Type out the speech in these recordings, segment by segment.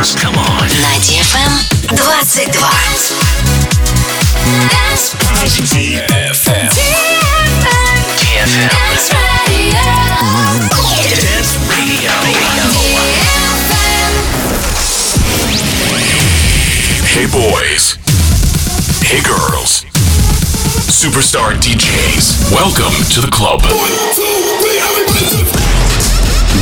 dance. Come on. На DFM 22. DFM. DFM. Dance Radio. Hey boys. Hey girls. Superstar DJs. Welcome to the club.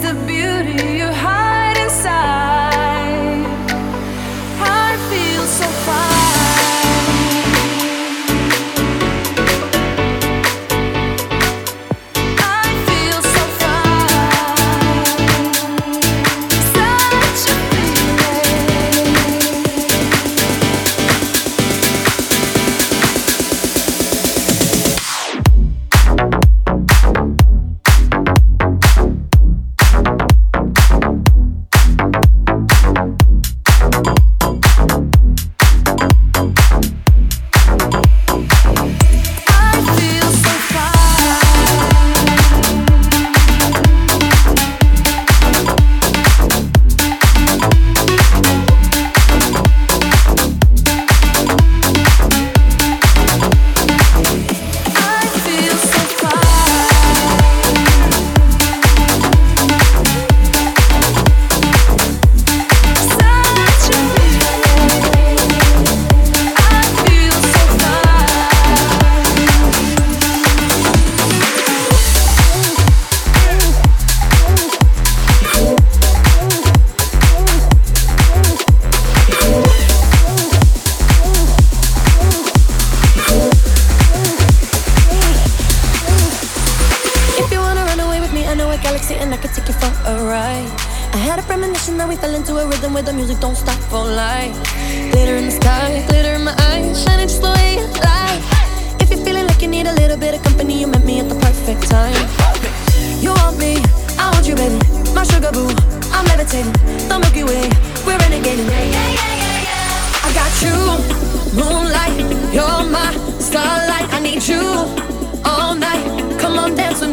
the beauty you hide.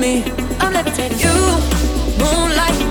Yeah, yeah.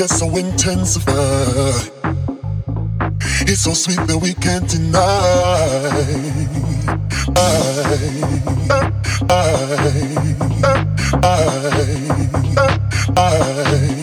Gets so intensified. It's so sweet that we can't deny. I, I, I,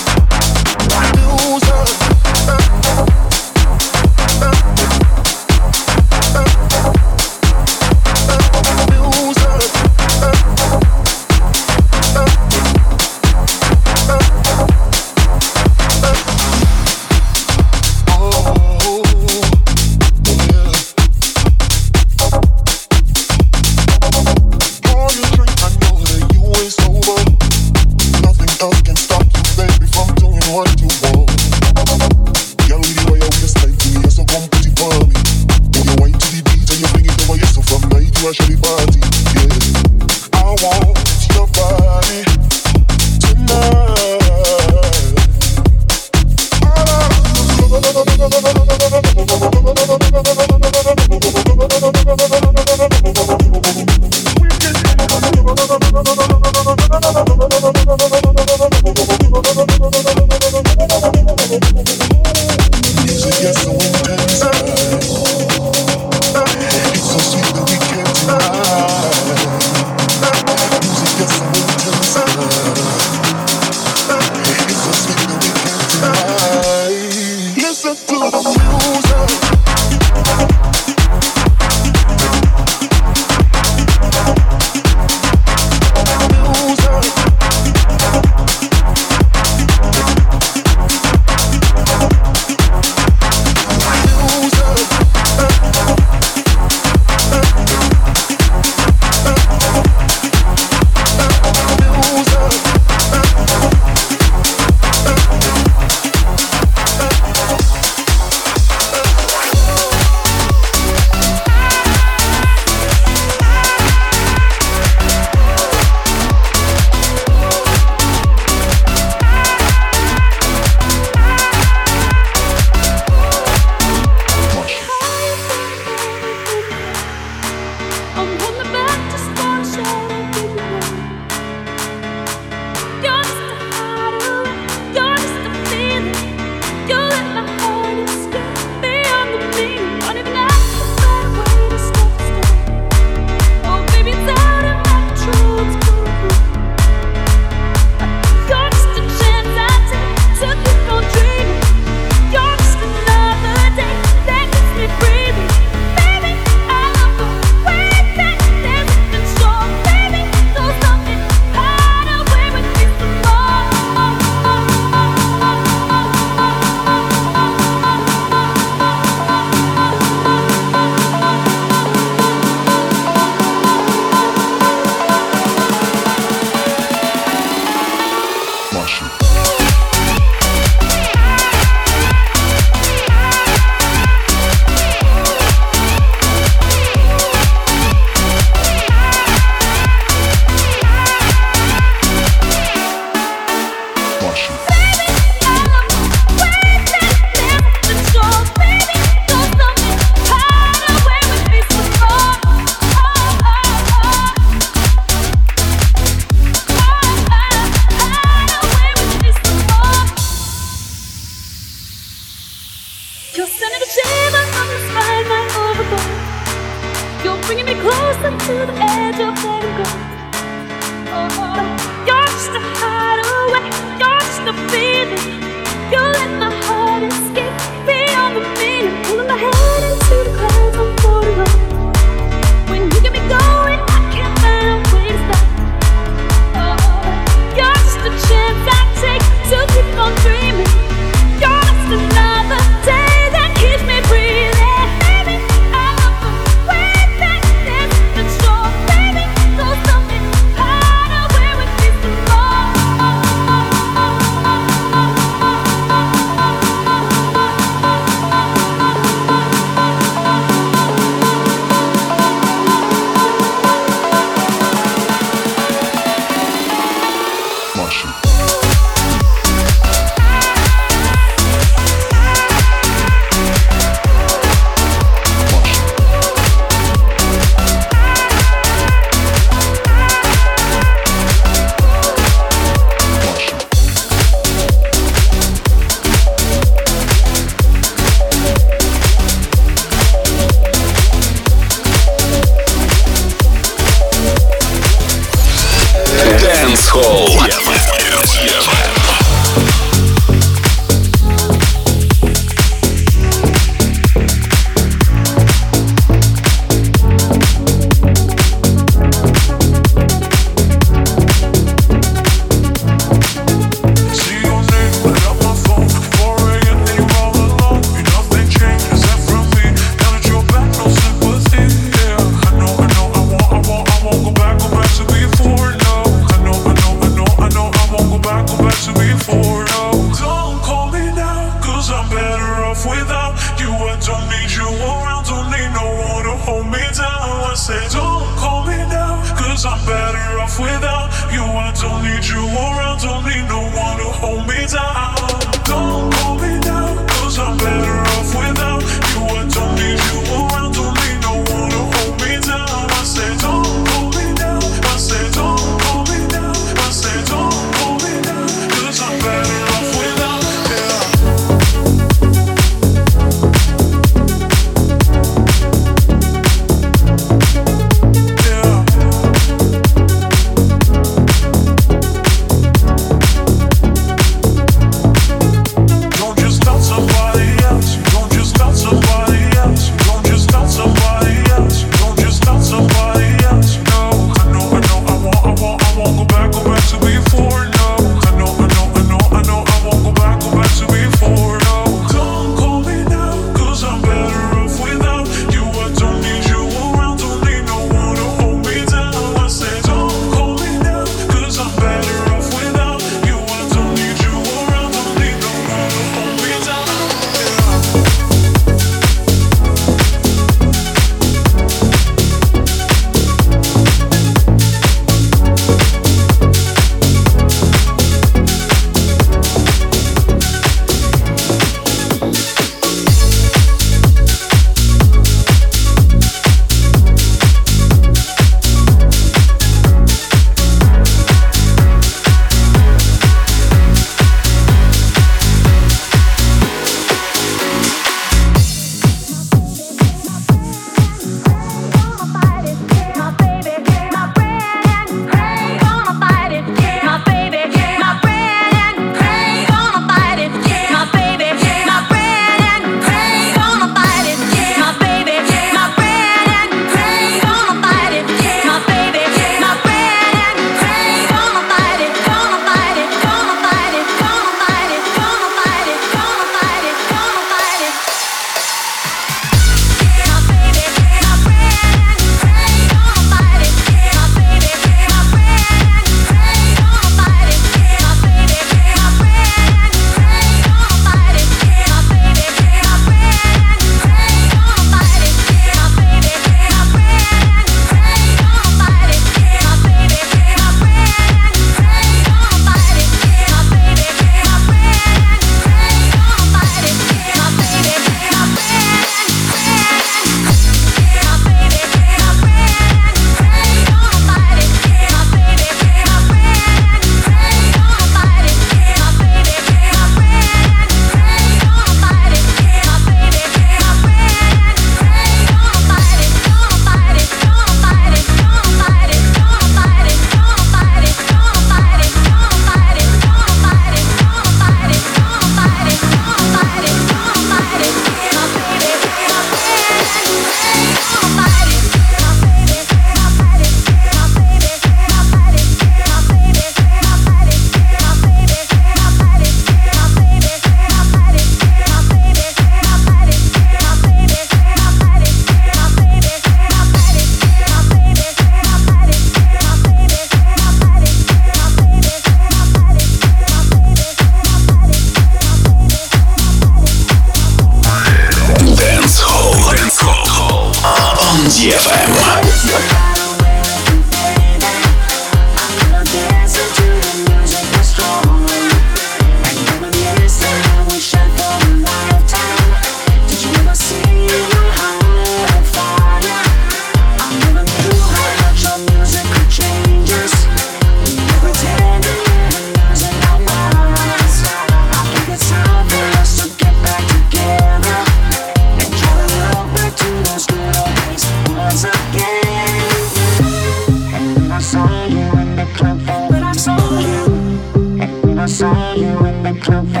I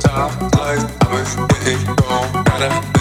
don't put it, don't gotta